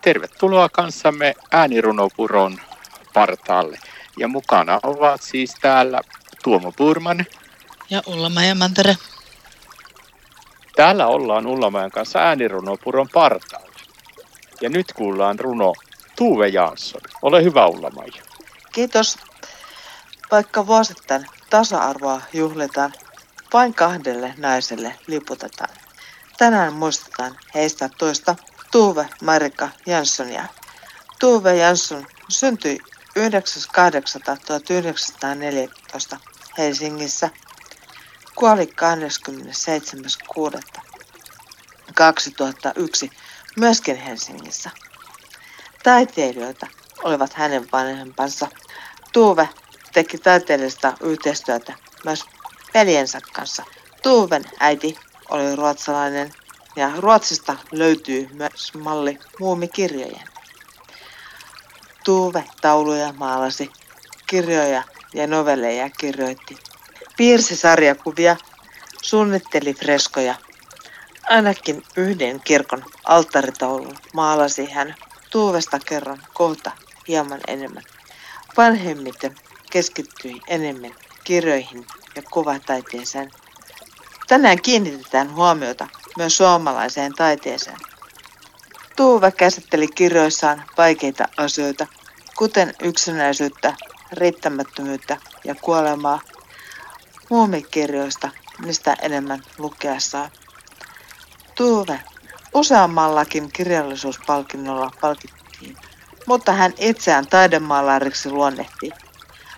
Tervetuloa kanssamme äänirunopuron partaalle. Ja mukana ovat siis täällä Tuomo Purman. Ja Ullamajan Mantere. Täällä ollaan Ullamajan kanssa äänirunopuron partaalla. Ja nyt kuullaan runo Tuve Jansson. Ole hyvä Ullamaja. Kiitos. Vaikka vuosittain tasa-arvoa juhlitaan, vain kahdelle naiselle liputetaan. Tänään muistetaan heistä toista Tuve Marika Janssonia. Tuve Jansson syntyi 9.8.1914 Helsingissä. Kuoli 27.6.2001 myöskin Helsingissä. Taiteilijoita olivat hänen vanhempansa. Tuve teki taiteellista yhteistyötä myös veljensä kanssa. Tuven äiti oli ruotsalainen ja Ruotsista löytyy myös malli muumikirjojen. Tuve tauluja maalasi, kirjoja ja novelleja kirjoitti. Piirsi sarjakuvia, suunnitteli freskoja. Ainakin yhden kirkon alttaritaulun maalasi hän Tuuvesta kerran kohta hieman enemmän. Vanhemmiten keskittyi enemmän kirjoihin ja kuvataiteeseen. Tänään kiinnitetään huomiota myös suomalaiseen taiteeseen. Tuuva käsitteli kirjoissaan vaikeita asioita, kuten yksinäisyyttä, riittämättömyyttä ja kuolemaa. Muumikirjoista mistä enemmän lukea saa. Tuuve useammallakin kirjallisuuspalkinnolla palkittiin, mutta hän itseään taidemaalariksi luonnehti.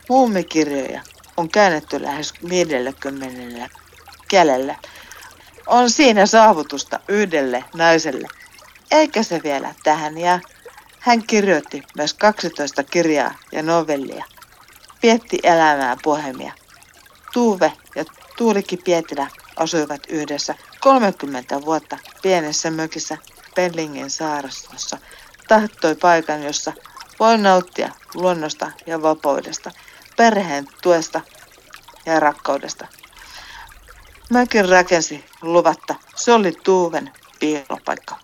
Muumikirjoja on käännetty lähes 50 kielellä. On siinä saavutusta yhdelle naiselle, eikä se vielä tähän jää. Hän kirjoitti myös 12 kirjaa ja novellia. Pietti elämää pohemia. Tuuve ja Tuulikki Pietilä asuivat yhdessä 30 vuotta pienessä mökissä Pellingen saarastossa. Tahtoi paikan, jossa voi nauttia luonnosta ja vapaudesta, perheen tuesta ja rakkaudesta. Mökin rakensi luvatta. Se oli Tuuven piilopaikka.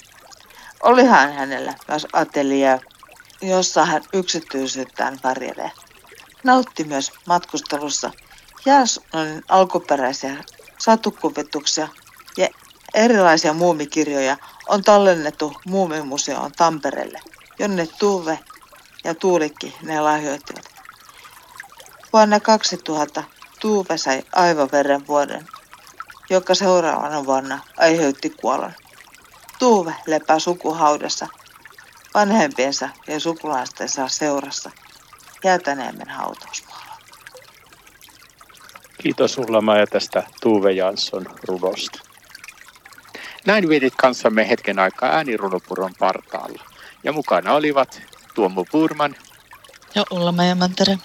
Olihan hänellä myös atelia, jossa hän yksityisyyttään varjelee. Nautti myös matkustelussa Jasonin alkuperäisiä satukuvituksia ja erilaisia muumikirjoja on tallennettu Muumimuseoon Tampereelle, jonne Tuve ja Tuulikki ne lahjoittivat. Vuonna 2000 Tuve sai aivoveren vuoden joka seuraavana vuonna aiheutti kuolon. Tuuve lepää sukuhaudassa vanhempiensa ja sukulaistensa seurassa Jäätäneemen hautausmaalla. Kiitos Ulla ja tästä Tuve Jansson runosta. Näin vietit kanssamme hetken aikaa äänirunopuron partaalla. Ja mukana olivat Tuomo Purman ja Ulla Mantere.